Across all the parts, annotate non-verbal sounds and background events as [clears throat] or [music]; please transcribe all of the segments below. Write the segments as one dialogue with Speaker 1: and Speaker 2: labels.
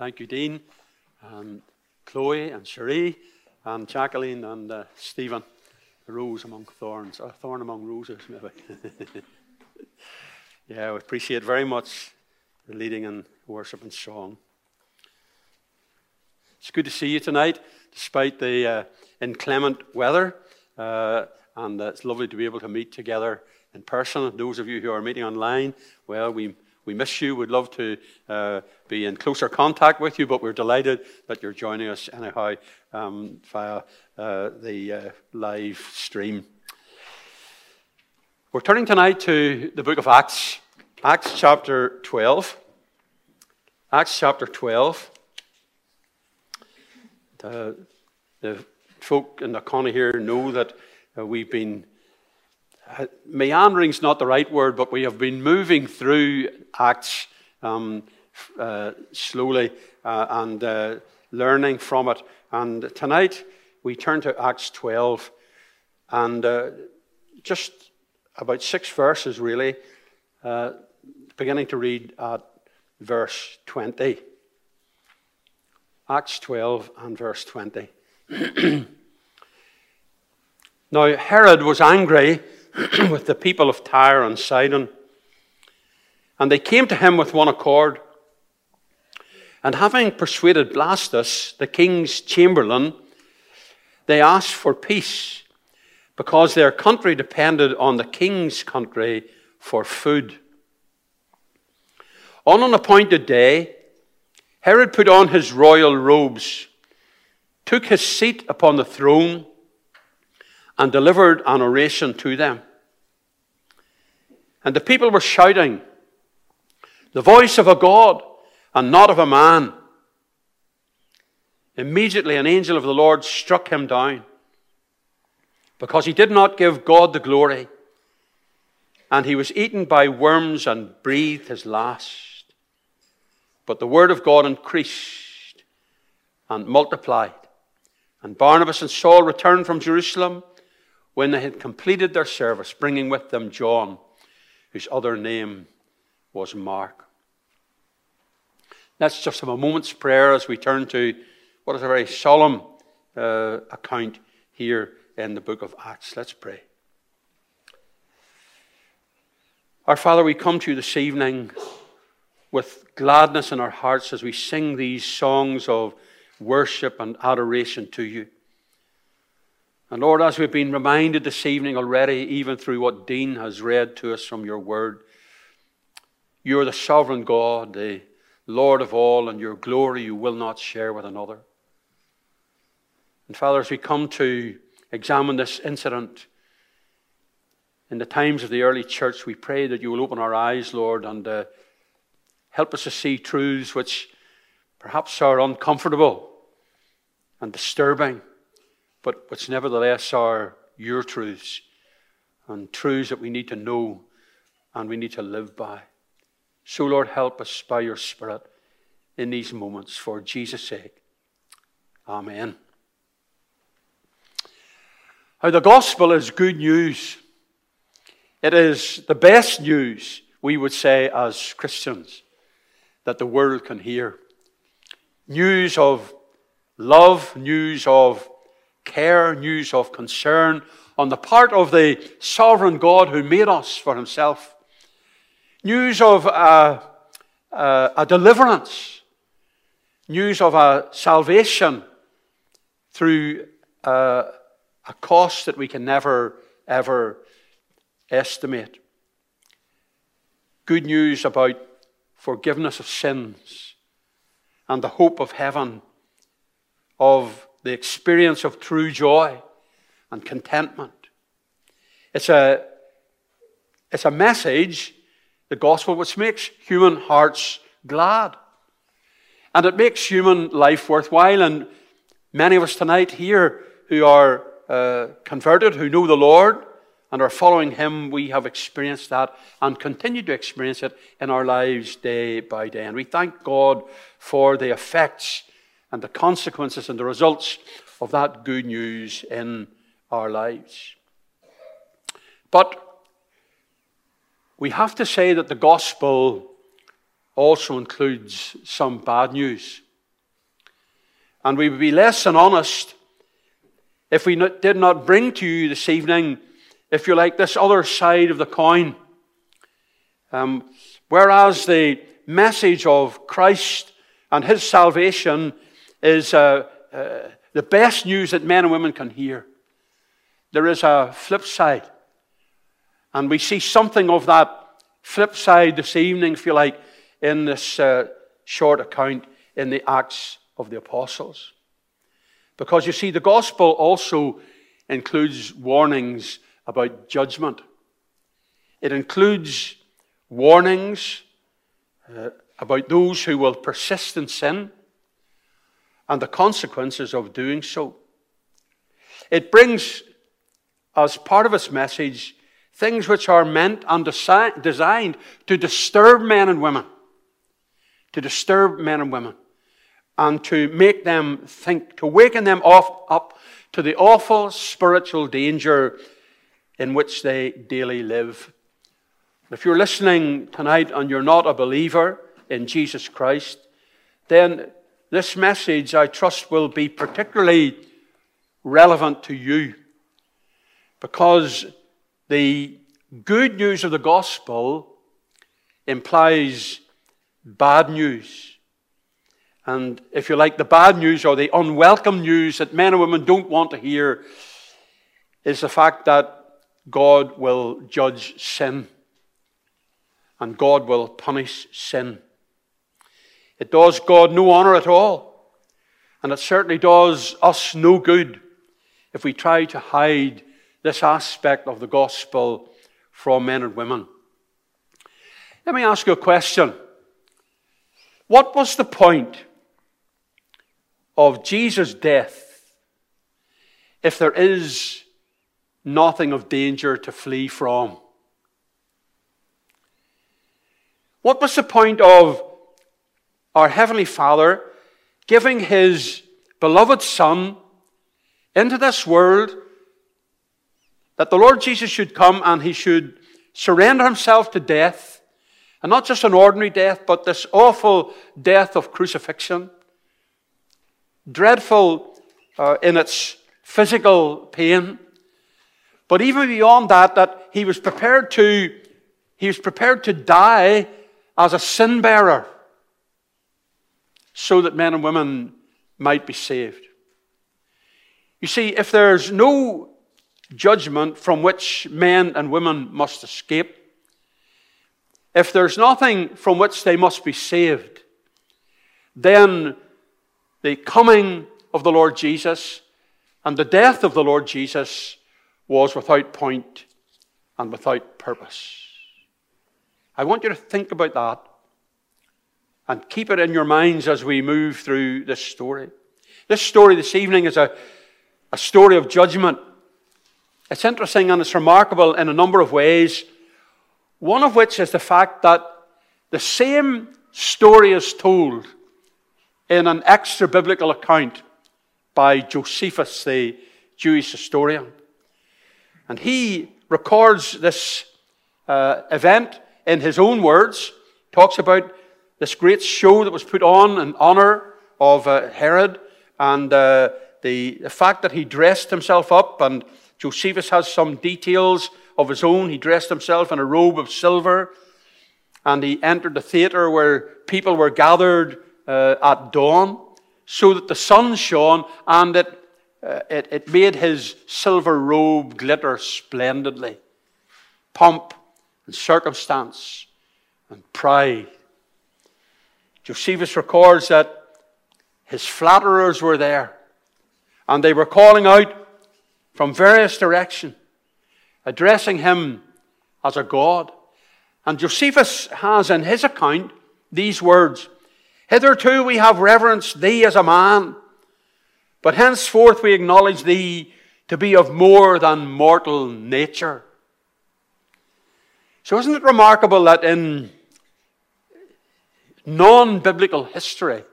Speaker 1: Thank you, Dean, and Chloe, and Cherie, and Jacqueline, and uh, Stephen. A rose among thorns, a thorn among roses, maybe. [laughs] yeah, we appreciate very much the leading in worship and song. It's good to see you tonight, despite the uh, inclement weather. Uh, and it's lovely to be able to meet together in person. Those of you who are meeting online, well, we we miss you. We'd love to uh, be in closer contact with you, but we're delighted that you're joining us anyhow um, via uh, the uh, live stream. We're turning tonight to the book of Acts, Acts chapter 12. Acts chapter 12. The, folk in the corner here know that uh, we've been meandering is not the right word, but we have been moving through Acts um, uh, slowly uh, and uh, learning from it. And tonight we turn to Acts 12 and uh, just about six verses really, beginning to read at verse 20. Acts 12 and verse 20. [clears throat] now, Herod was angry [clears throat] with the people of Tyre and Sidon. And they came to him with one accord. And having persuaded Blastus, the king's chamberlain, they asked for peace because their country depended on the king's country for food. On an appointed day, Herod put on his royal robes, took his seat upon the throne, and delivered an oration to them. And the people were shouting, The voice of a God and not of a man. Immediately, an angel of the Lord struck him down because he did not give God the glory. And he was eaten by worms and breathed his last. But the word of God increased and multiplied. And Barnabas and Saul returned from Jerusalem when they had completed their service, bringing with them John, whose other name was Mark. Let's just have a moment's prayer as we turn to what is a very solemn uh, account here in the book of Acts. Let's pray. Our Father, we come to you this evening with gladness in our hearts as we sing these songs of worship and adoration to you. And Lord, as we've been reminded this evening already, even through what Dean has read to us from your word, you are the sovereign God, the Lord of all, and your glory you will not share with another. And Father, as we come to examine this incident in the times of the early church, we pray that you will open our eyes, Lord, and uh, help us to see truths which perhaps are uncomfortable and disturbing but which nevertheless are your truths and truths that we need to know and we need to live by. So, Lord, help us by your Spirit in these moments for Jesus' sake. Amen. How the gospel is good news. It is the best news, we would say, as Christians, that the world can hear. News of love, news of care, news of concern on the part of the sovereign God who made us for himself. News of a, a, a deliverance, news of a salvation through a, a cost that we can never, ever estimate. Good news about forgiveness of sins and the hope of heaven, of the experience of true joy and contentment. It's a, it's a message, the gospel, which makes human hearts glad. And it makes human life worthwhile. And many of us tonight here who are uh, converted, who know the Lord and are following Him, we have experienced that and continue to experience it in our lives day by day. And we thank God for the effects and the consequences and the results of that good news in our lives. But we have to say that the gospel also includes some bad news. And we would be less than honest if we did not bring to you this evening, if you like, this other side of the coin. Um, whereas the message of Christ and his salvation is uh, uh, the best news that men and women can hear, there is a flip side. And we see something of that flip side this evening, if you like, in this uh, short account in the Acts of the Apostles. Because you see, the gospel also includes warnings about judgment, it includes warnings uh, about those who will persist in sin and the consequences of doing so. It brings, as part of its message, things which are meant and designed to disturb men and women, to disturb men and women, and to make them think, to waken them off, up to the awful spiritual danger in which they daily live. If you're listening tonight and you're not a believer in Jesus Christ, then this message, I trust, will be particularly relevant to you because the good news of the gospel implies bad news. And if you like, the bad news or the unwelcome news that men and women don't want to hear is the fact that God will judge sin and God will punish sin. It does God no honor at all, and it certainly does us no good if we try to hide this aspect of the gospel from men and women. Let me ask you a question. What was the point of Jesus' death if there is nothing of danger to flee from? What was the point of our Heavenly Father giving His beloved Son into this world that the Lord Jesus should come and he should surrender himself to death, and not just an ordinary death, but this awful death of crucifixion, dreadful uh, in its physical pain, but even beyond that, that he was prepared to he was prepared to die as a sin bearer so that men and women might be saved. You see, if there's no judgment from which men and women must escape, if there's nothing from which they must be saved, then the coming of the Lord Jesus and the death of the Lord Jesus was without point and without purpose. I want you to think about that and keep it in your minds as we move through this story. This story this evening is a, a story of judgment it's interesting and it's remarkable in a number of ways. One of which is the fact that the same story is told in an extra biblical account by Josephus, the Jewish historian. And he records this uh, event in his own words, talks about this great show that was put on in honor of uh, Herod and uh, the, the fact that he dressed himself up and Josephus has some details of his own. He dressed himself in a robe of silver and he entered the theater where people were gathered uh, at dawn so that the sun shone and it, uh, it, it made his silver robe glitter splendidly. Pomp and circumstance and pride. Josephus records that his flatterers were there and they were calling out, from various directions, addressing him as a God. And Josephus has in his account these words Hitherto we have reverenced thee as a man, but henceforth we acknowledge thee to be of more than mortal nature. So, isn't it remarkable that in non biblical history,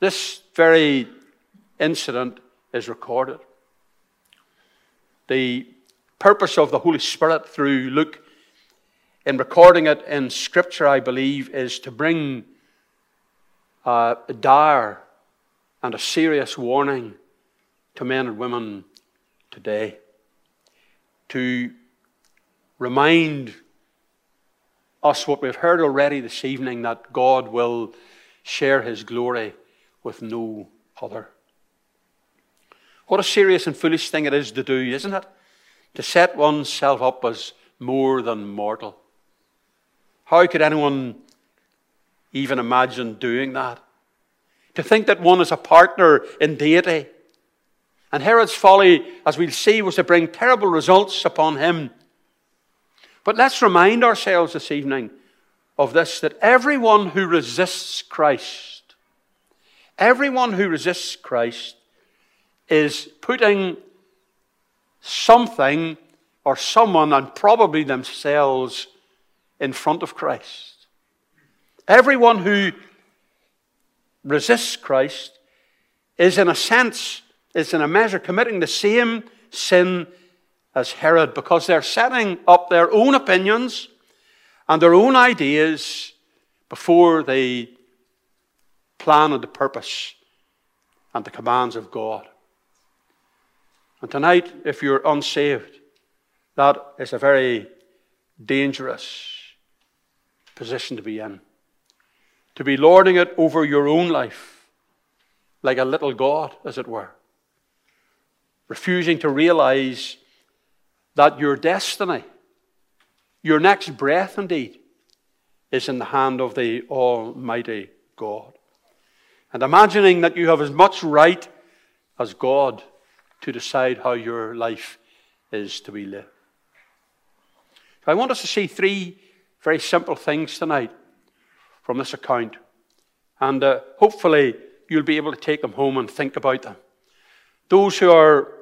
Speaker 1: this very incident is recorded? The purpose of the Holy Spirit through Luke in recording it in Scripture, I believe, is to bring a dire and a serious warning to men and women today to remind us what we've heard already this evening that God will share his glory with no other. What a serious and foolish thing it is to do, isn't it? To set oneself up as more than mortal. How could anyone even imagine doing that? To think that one is a partner in deity. And Herod's folly, as we'll see, was to bring terrible results upon him. But let's remind ourselves this evening of this that everyone who resists Christ, everyone who resists Christ is putting something or someone, and probably themselves, in front of Christ. Everyone who resists Christ is, in a sense, is in a measure committing the same sin as Herod because they're setting up their own opinions and their own ideas before they plan and the purpose and the commands of God. And tonight, if you're unsaved, that is a very dangerous position to be in. To be lording it over your own life, like a little God, as it were. Refusing to realize that your destiny, your next breath indeed, is in the hand of the Almighty God. And imagining that you have as much right as God to decide how your life is to be lived. I want us to see three very simple things tonight from this account. And uh, hopefully, you'll be able to take them home and think about them. Those who are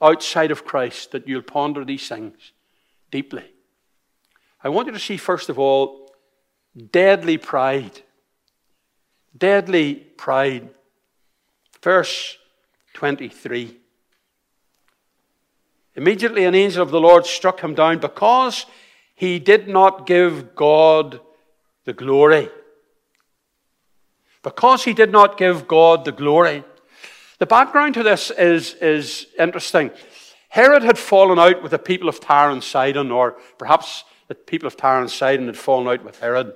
Speaker 1: outside of Christ, that you'll ponder these things deeply. I want you to see, first of all, deadly pride. Deadly pride. Verse 23. Immediately an angel of the Lord struck him down because he did not give God the glory. Because he did not give God the glory. The background to this is, is interesting. Herod had fallen out with the people of Tyre and Sidon, or perhaps the people of Tyre and Sidon had fallen out with Herod.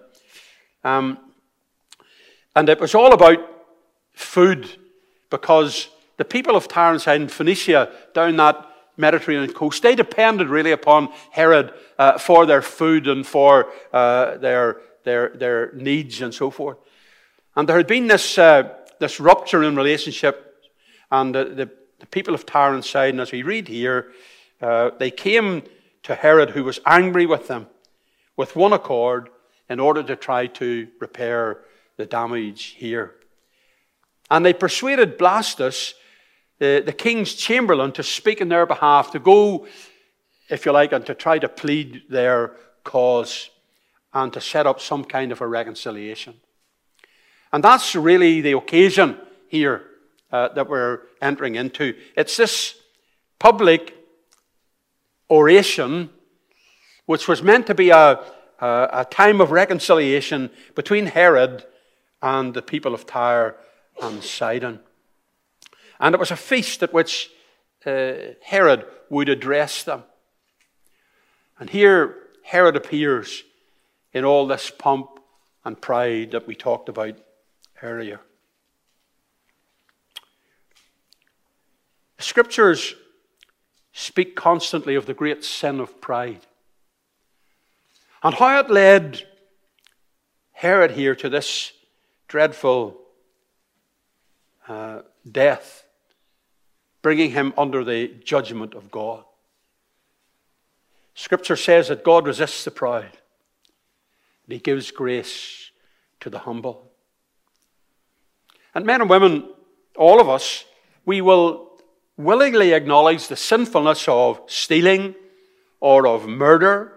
Speaker 1: Um, and it was all about food because the people of Tyre and Sidon, Phoenicia, down that Mediterranean coast, they depended really upon Herod uh, for their food and for uh, their, their, their needs and so forth. And there had been this, uh, this rupture in relationship, and the, the, the, people of Tyre and Sidon, as we read here, uh, they came to Herod, who was angry with them, with one accord, in order to try to repair the damage here. And they persuaded Blastus the, the king's chamberlain to speak in their behalf, to go, if you like, and to try to plead their cause and to set up some kind of a reconciliation. And that's really the occasion here uh, that we're entering into. It's this public oration, which was meant to be a, a, a time of reconciliation between Herod and the people of Tyre and Sidon. And it was a feast at which uh, Herod would address them. And here Herod appears in all this pomp and pride that we talked about earlier. Scriptures speak constantly of the great sin of pride and how it led Herod here to this dreadful uh, death bringing him under the judgment of God. Scripture says that God resists the proud, and he gives grace to the humble. And men and women, all of us, we will willingly acknowledge the sinfulness of stealing or of murder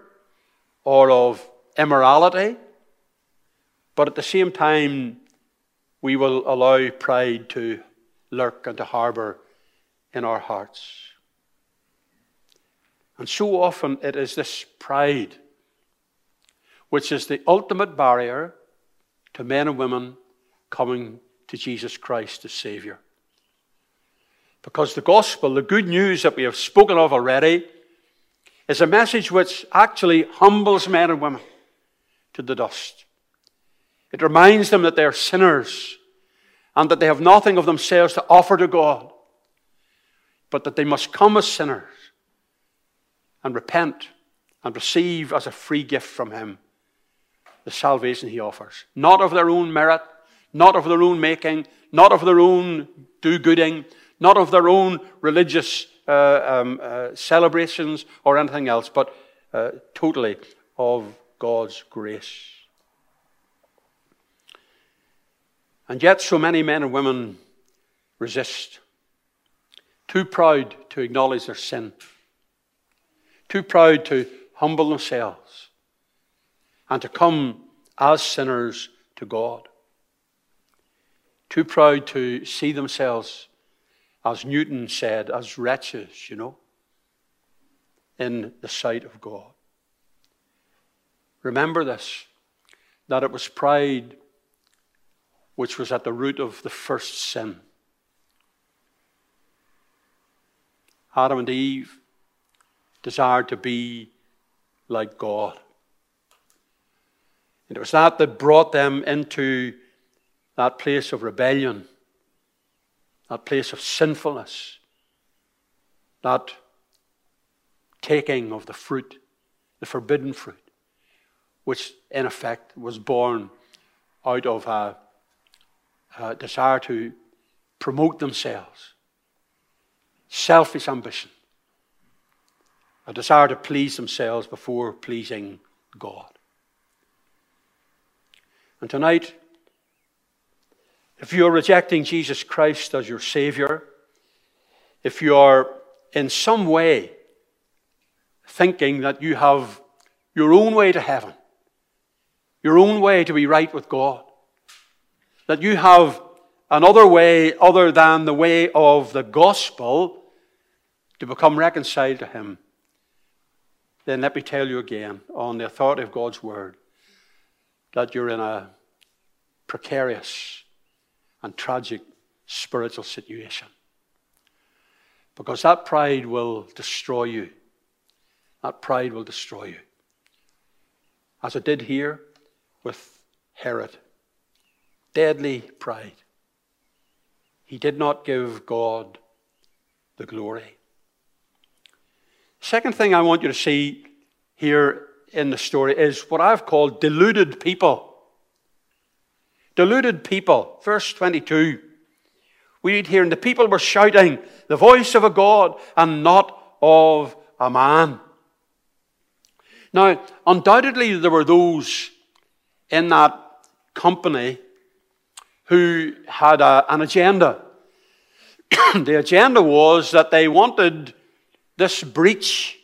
Speaker 1: or of immorality, but at the same time, we will allow pride to lurk and to harbor in our hearts. And so often it is this pride which is the ultimate barrier to men and women coming to Jesus Christ as Savior. Because the gospel, the good news that we have spoken of already, is a message which actually humbles men and women to the dust. It reminds them that they are sinners and that they have nothing of themselves to offer to God, but that they must come as sinners and repent and receive as a free gift from Him the salvation He offers. Not of their own merit, not of their own making, not of their own do gooding, not of their own religious uh, um, uh, celebrations or anything else, but uh, totally of God's grace. And yet, so many men and women resist, too proud to acknowledge their sin, too proud to humble themselves, and to come as sinners to God, too proud to see themselves as Newton said, as wretches, you know, in the sight of God. Remember this that it was pride which was at the root of the first sin. Adam and Eve desired to be like God. And it was that that brought them into that place of rebellion that place of sinfulness, that taking of the fruit, the forbidden fruit, which in effect was born out of a, a desire to promote themselves, selfish ambition, a desire to please themselves before pleasing God. And tonight, if you're rejecting Jesus Christ as your Savior, if you are in some way thinking that you have your own way to heaven, your own way to be right with God, that you have another way other than the way of the gospel to become reconciled to Him, then let me tell you again, on the authority of God's Word, that you're in a precarious and tragic spiritual situation. Because that pride will destroy you. That pride will destroy you. As it did here with Herod. Deadly pride. He did not give God the glory. Second thing I want you to see here in the story is what I've called deluded people. Deluded people. Verse 22. We read here, and the people were shouting, the voice of a God and not of a man. Now, undoubtedly, there were those in that company who had a, an agenda. [clears throat] the agenda was that they wanted this breach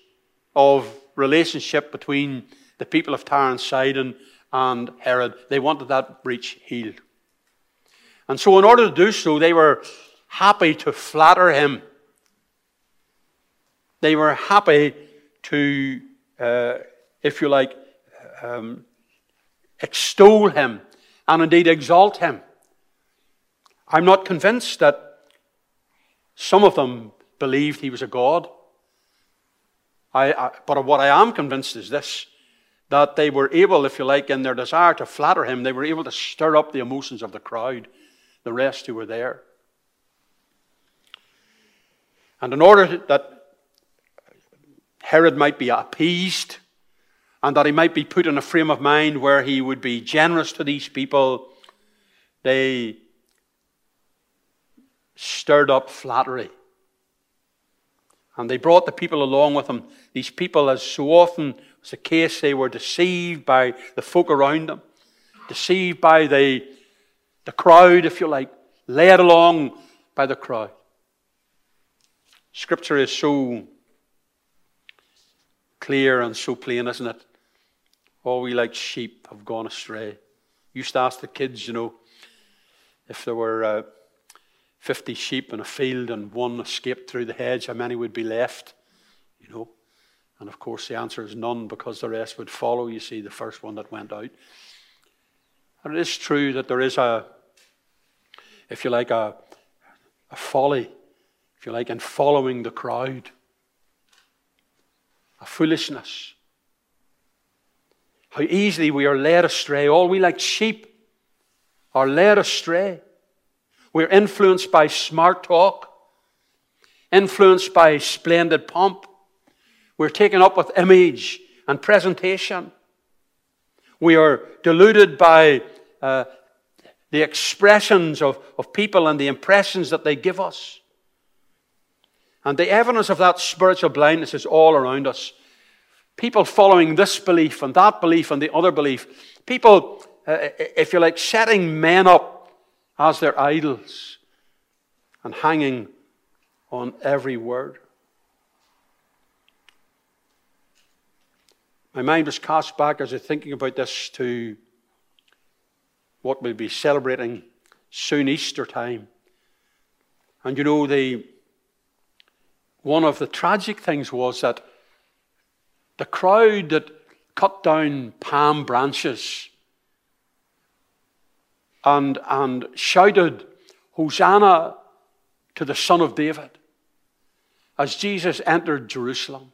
Speaker 1: of relationship between the people of Tyre and Sidon and Herod. They wanted that breach healed. And so, in order to do so, they were happy to flatter him. They were happy to, uh, if you like, um, extol him and indeed exalt him. I'm not convinced that some of them believed he was a god. I, I, but what I am convinced is this that they were able, if you like, in their desire to flatter him, they were able to stir up the emotions of the crowd, the rest who were there. And in order that Herod might be appeased and that he might be put in a frame of mind where he would be generous to these people, they stirred up flattery. And they brought the people along with them. These people, as so often was the case, they were deceived by the folk around them, deceived by the, the crowd, if you like, led along by the crowd. Scripture is so clear and so plain, isn't it? All we like sheep have gone astray. Used to ask the kids, you know, if there were. Uh, 50 sheep in a field and one escaped through the hedge, how many would be left? You know? And of course, the answer is none because the rest would follow. You see, the first one that went out. And it is true that there is a, if you like, a, a folly, if you like, in following the crowd, a foolishness. How easily we are led astray. All we like sheep are led astray. We're influenced by smart talk, influenced by splendid pomp. We're taken up with image and presentation. We are deluded by uh, the expressions of, of people and the impressions that they give us. And the evidence of that spiritual blindness is all around us. People following this belief and that belief and the other belief. People, uh, if you like, setting men up as their idols and hanging on every word. My mind was cast back as I was thinking about this to what we'll be celebrating soon Easter time. And you know, the, one of the tragic things was that the crowd that cut down palm branches and, and shouted, Hosanna to the Son of David, as Jesus entered Jerusalem.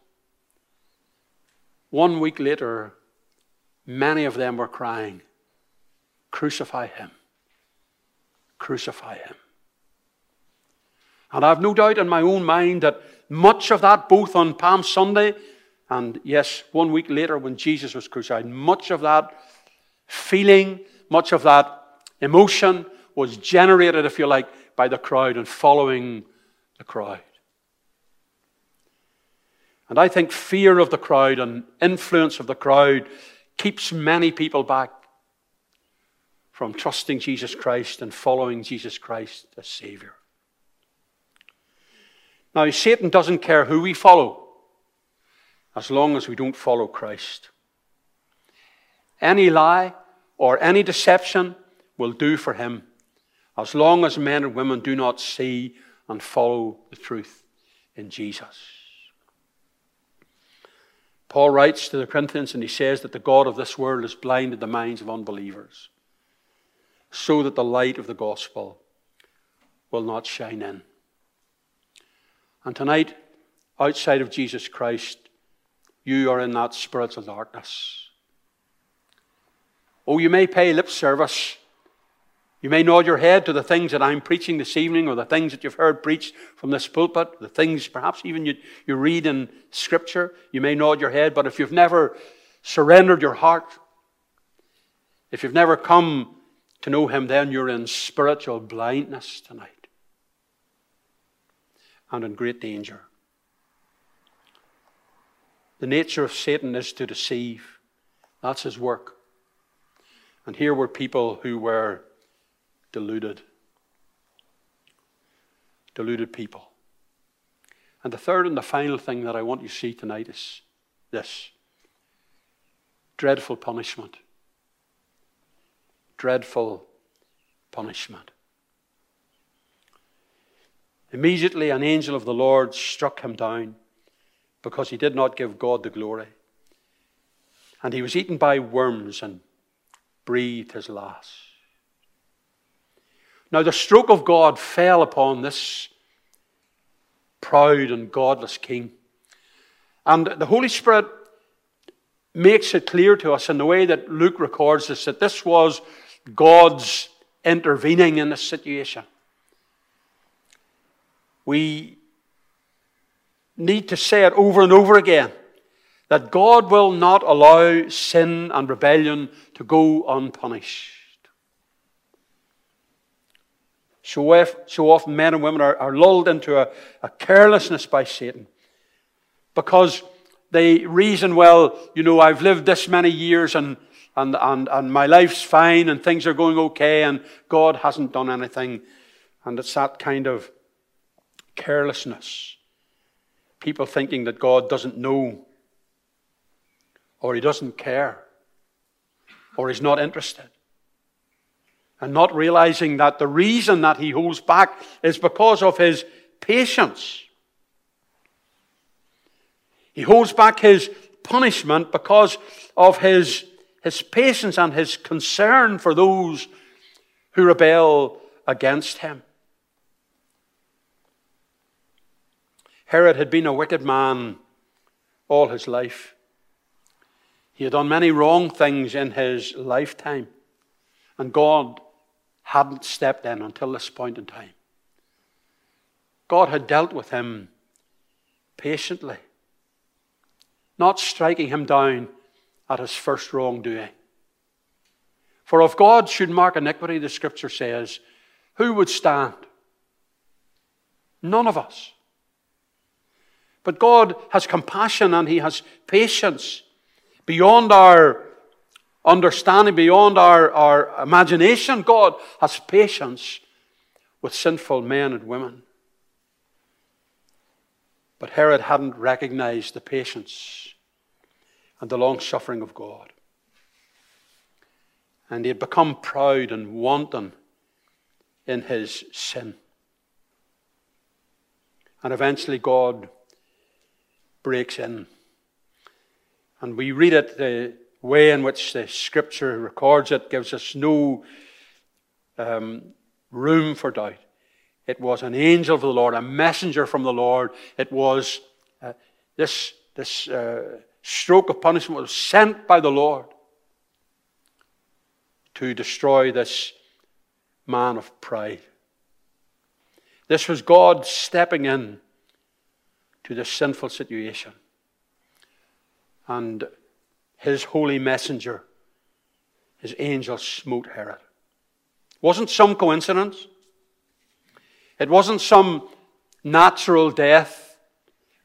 Speaker 1: One week later, many of them were crying, Crucify him. Crucify him. And I have no doubt in my own mind that much of that, both on Palm Sunday and, yes, one week later when Jesus was crucified, much of that feeling, much of that emotion was generated, if you like, by the crowd and following the crowd. And I think fear of the crowd and influence of the crowd keeps many people back from trusting Jesus Christ and following Jesus Christ as Savior. Now, Satan doesn't care who we follow as long as we don't follow Christ. Any lie or any deception will do for him as long as men and women do not see and follow the truth in Jesus. Paul writes to the Corinthians and he says that the God of this world has blinded the minds of unbelievers so that the light of the gospel will not shine in. And tonight, outside of Jesus Christ, you are in that spiritual darkness. Oh, you may pay lip service. You may nod your head to the things that I'm preaching this evening or the things that you've heard preached from this pulpit, the things perhaps even you, you read in Scripture. You may nod your head, but if you've never surrendered your heart, if you've never come to know Him, then you're in spiritual blindness tonight and in great danger. The nature of Satan is to deceive, that's his work. And here were people who were deluded. Deluded people. And the third and the final thing that I want you to see tonight is this dreadful punishment dreadful punishment. Immediately, an angel of the Lord struck him down because he did not give God the glory. And he was eaten by worms and breathed his last. Now, the stroke of God fell upon this proud and godless king. And the Holy Spirit makes it clear to us in the way that Luke records this that this was God's intervening in the situation. We need to say it over and over again that God will not allow sin and rebellion to go unpunished. So, if, so often men and women are, are lulled into a, a carelessness by Satan because they reason, well, you know, I've lived this many years and and, and, and my life's fine and things are going okay and God hasn't done anything. And it's that kind of carelessness. People thinking that God doesn't know or he doesn't care or he's not interested. And not realizing that the reason that he holds back is because of his patience. He holds back his punishment because of his his patience and his concern for those who rebel against him. Herod had been a wicked man all his life. He had done many wrong things in his lifetime, and God hadn't stepped in until this point in time. God had dealt with him patiently, not striking him down at his first wrongdoing. For if God should mark iniquity, the scripture says, who would stand? None of us. But God has compassion and He has patience beyond our understanding, beyond our, our imagination. God has patience with sinful men and women. But Herod hadn't recognized the patience and the long suffering of God. And he had become proud and wanton in his sin. And eventually, God breaks in. And we read it the way in which the scripture records it gives us no um, room for doubt. It was an angel of the Lord, a messenger from the Lord. It was uh, this, this uh, stroke of punishment was sent by the Lord to destroy this man of pride. This was God stepping in to this sinful situation. And his holy messenger, his angel, smote Herod. It wasn't some coincidence. It wasn't some natural death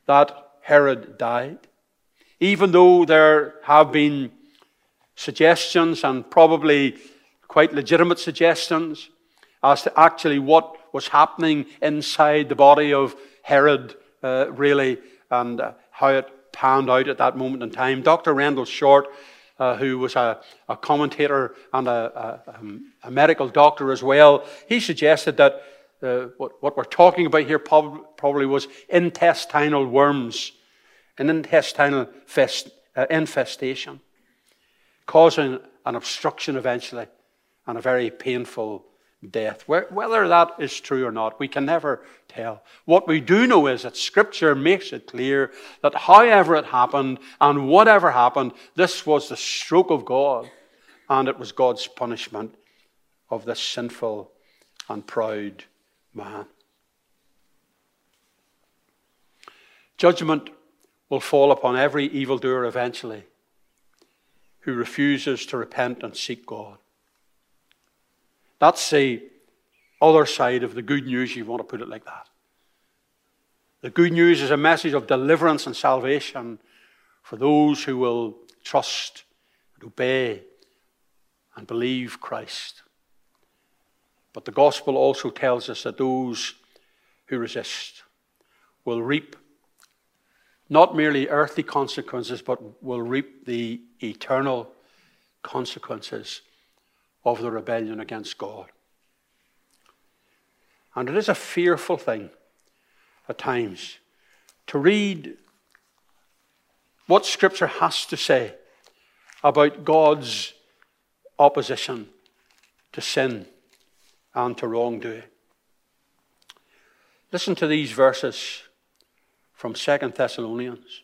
Speaker 1: that Herod died. Even though there have been suggestions and probably quite legitimate suggestions as to actually what was happening inside the body of Herod, uh, really, and uh, how it panned out at that moment in time. Dr. Rendle Short, uh, who was a, a commentator and a, a, um, a, medical doctor as well, he suggested that uh, what, what, we're talking about here probably was intestinal worms, an intestinal fest, uh, infestation, causing an obstruction eventually and a very painful death. Whether that is true or not, we can never tell. What we do know is that Scripture makes it clear that however it happened and whatever happened, this was the stroke of God, and it was God's punishment of this sinful and proud man. Judgment will fall upon every evildoer eventually who refuses to repent and seek God. That's the other side of the good news, you want to put it like that. The good news is a message of deliverance and salvation for those who will trust and obey and believe Christ. But the gospel also tells us that those who resist will reap not merely earthly consequences, but will reap the eternal consequences of the rebellion against God. And it is a fearful thing at times to read what Scripture has to say about God's opposition to sin and to wrongdoing. Listen to these verses from Second Thessalonians.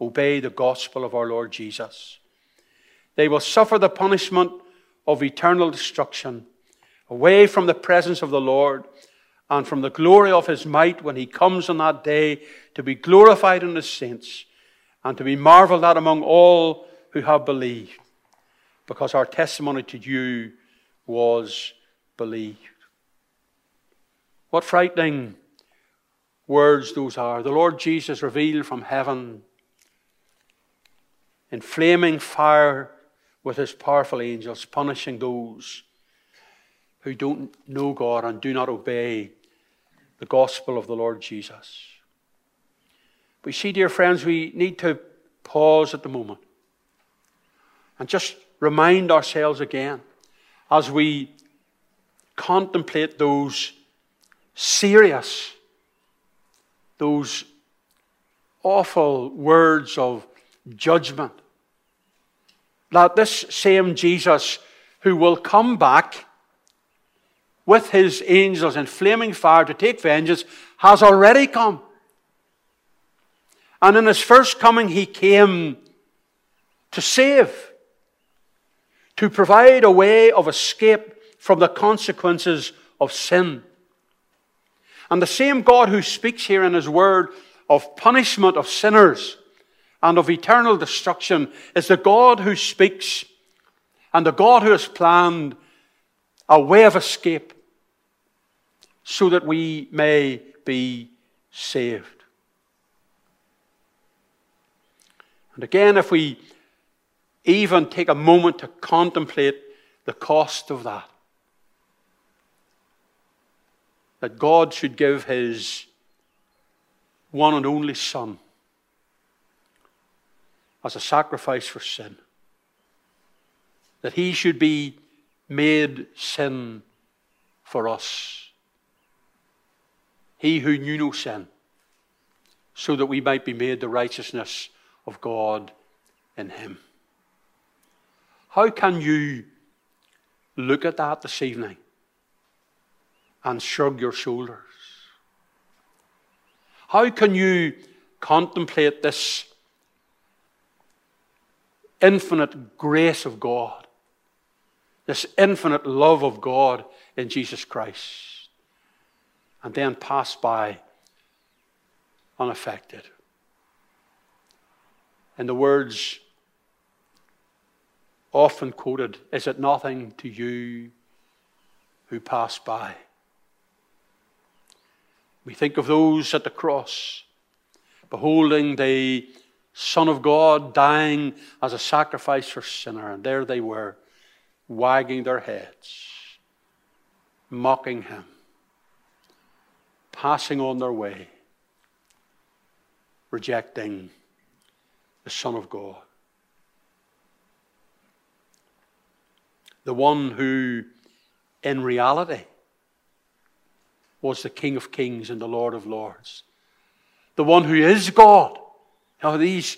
Speaker 1: obey the gospel of our Lord Jesus. They will suffer the punishment of eternal destruction away from the presence of the Lord and from the glory of his might when he comes on that day to be glorified in his saints and to be marveled at among all who have believed, because our testimony to you was believed. What frightening words those are. The Lord Jesus revealed from heaven in flaming fire with his powerful angels, punishing those who don't know God and do not obey the gospel of the Lord Jesus. But you see, dear friends, we need to pause at the moment and just remind ourselves again as we contemplate those serious, those awful words of judgment. That this same Jesus who will come back with his angels in flaming fire to take vengeance has already come. And in his first coming, he came to save, to provide a way of escape from the consequences of sin. And the same God who speaks here in his word of punishment of sinners and of eternal destruction is the God who speaks and the God who has planned a way of escape so that we may be saved. And again, if we even take a moment to contemplate the cost of that, that God should give his one and only Son as a sacrifice for sin. That he should be made sin for us. He who knew no sin, so that we might be made the righteousness of God in him. How can you look at that this evening and shrug your shoulders? How can you contemplate this infinite grace of God, this infinite love of God in Jesus Christ, and then pass by unaffected? In the words often quoted, is it nothing to you who pass by? We think of those at the cross, beholding the Son of God dying as a sacrifice for sinner, and there they were, wagging their heads, mocking him, passing on their way, rejecting the Son of God. The one who, in reality, was the King of Kings and the Lord of Lords. The one who is God. Now, these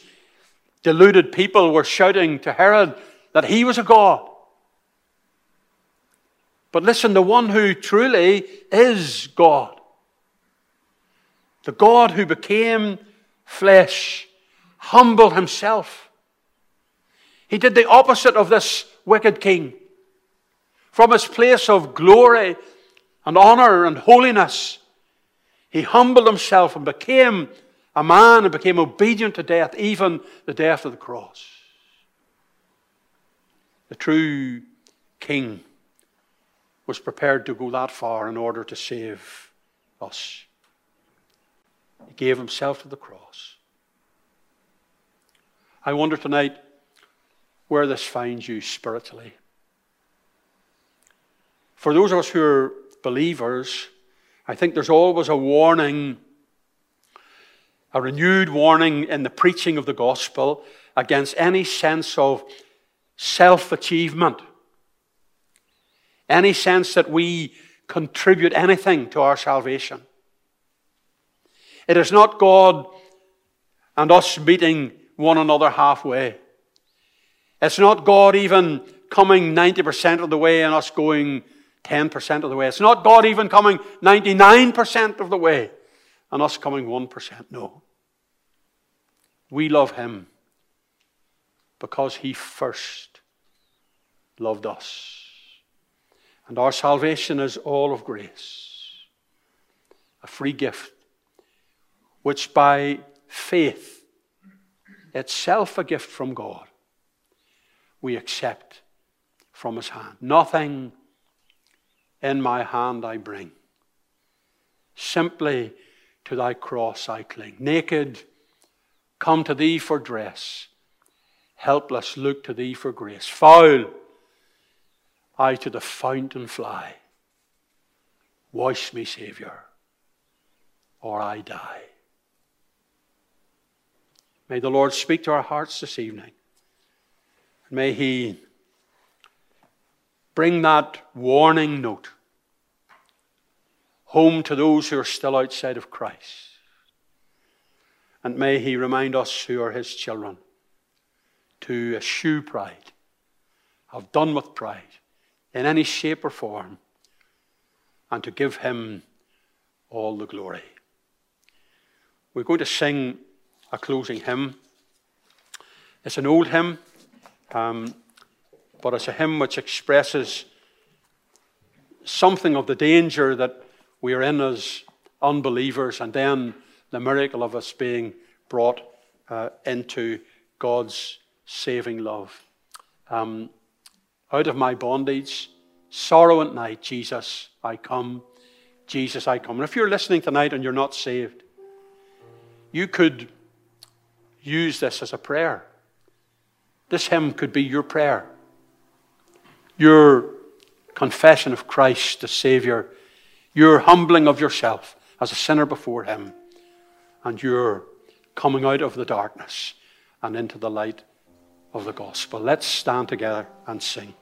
Speaker 1: deluded people were shouting to Herod that he was a God. But listen, the one who truly is God, the God who became flesh, humbled himself. He did the opposite of this wicked king. From his place of glory and honor and holiness. He humbled himself and became a man and became obedient to death, even the death of the cross. The true king was prepared to go that far in order to save us. He gave himself to the cross. I wonder tonight where this finds you spiritually. For those of us who are believers, I think there's always a warning, a renewed warning in the preaching of the gospel against any sense of self achievement, any sense that we contribute anything to our salvation. It is not God and us meeting one another halfway. It's not God even coming 90% of the way and us going 10% of the way. It's not God even coming 99% of the way and us coming 1%. No. We love Him because He first loved us. And our salvation is all of grace, a free gift, which by faith, itself a gift from God, we accept from His hand. Nothing in my hand I bring. Simply to thy cross I cling. Naked, come to thee for dress. helpless, look to thee for grace. Foul, I to the fountain fly. Wash me, Saviour, or I die. May the Lord speak to our hearts this evening. May He bring that warning note home to those who are still outside of Christ. And may He remind us who are His children to eschew pride, have done with pride in any shape or form, and to give Him all the glory. We're going to sing a closing hymn. It's an old hymn, um, but it's a hymn which expresses something of the danger that we are in as unbelievers, and then the miracle of us being brought uh, into God's saving love. Um, out of my bondage, sorrow and night, Jesus, I come. Jesus, I come. And if you're listening tonight and you're not saved, you could use this as a prayer. This hymn could be your prayer, your confession of Christ, the Savior, your humbling of yourself as a sinner before Him, and your coming out of the darkness and into the light of the gospel. Let's stand together and sing.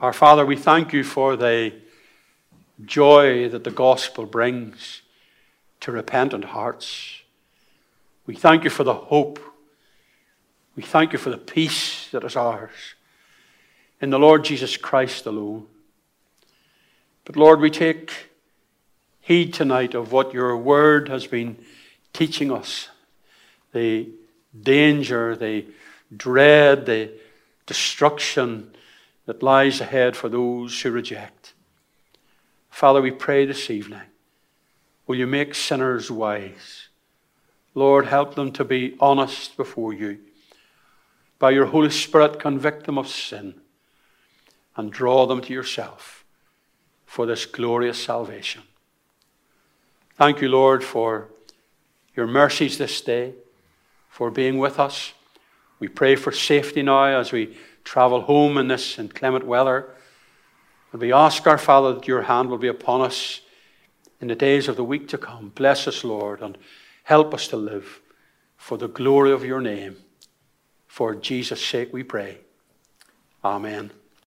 Speaker 1: Our Father, we thank you for the joy that the gospel brings to repentant hearts. We thank you for the hope. We thank you for the peace that is ours in the Lord Jesus Christ alone. But Lord, we take heed tonight of what your word has been teaching us the danger, the dread, the destruction that lies ahead for those who reject. Father, we pray this evening, will you make sinners wise? Lord, help them to be honest before you. By your Holy Spirit, convict them of sin and draw them to yourself for this glorious salvation. Thank you, Lord, for your mercies this day, for being with us. We pray for safety now as we travel home in this inclement weather. And we ask our Father that your hand will be upon us in the days of the week to come. Bless us, Lord, and help us to live for the glory of your name. For Jesus' sake we pray. Amen.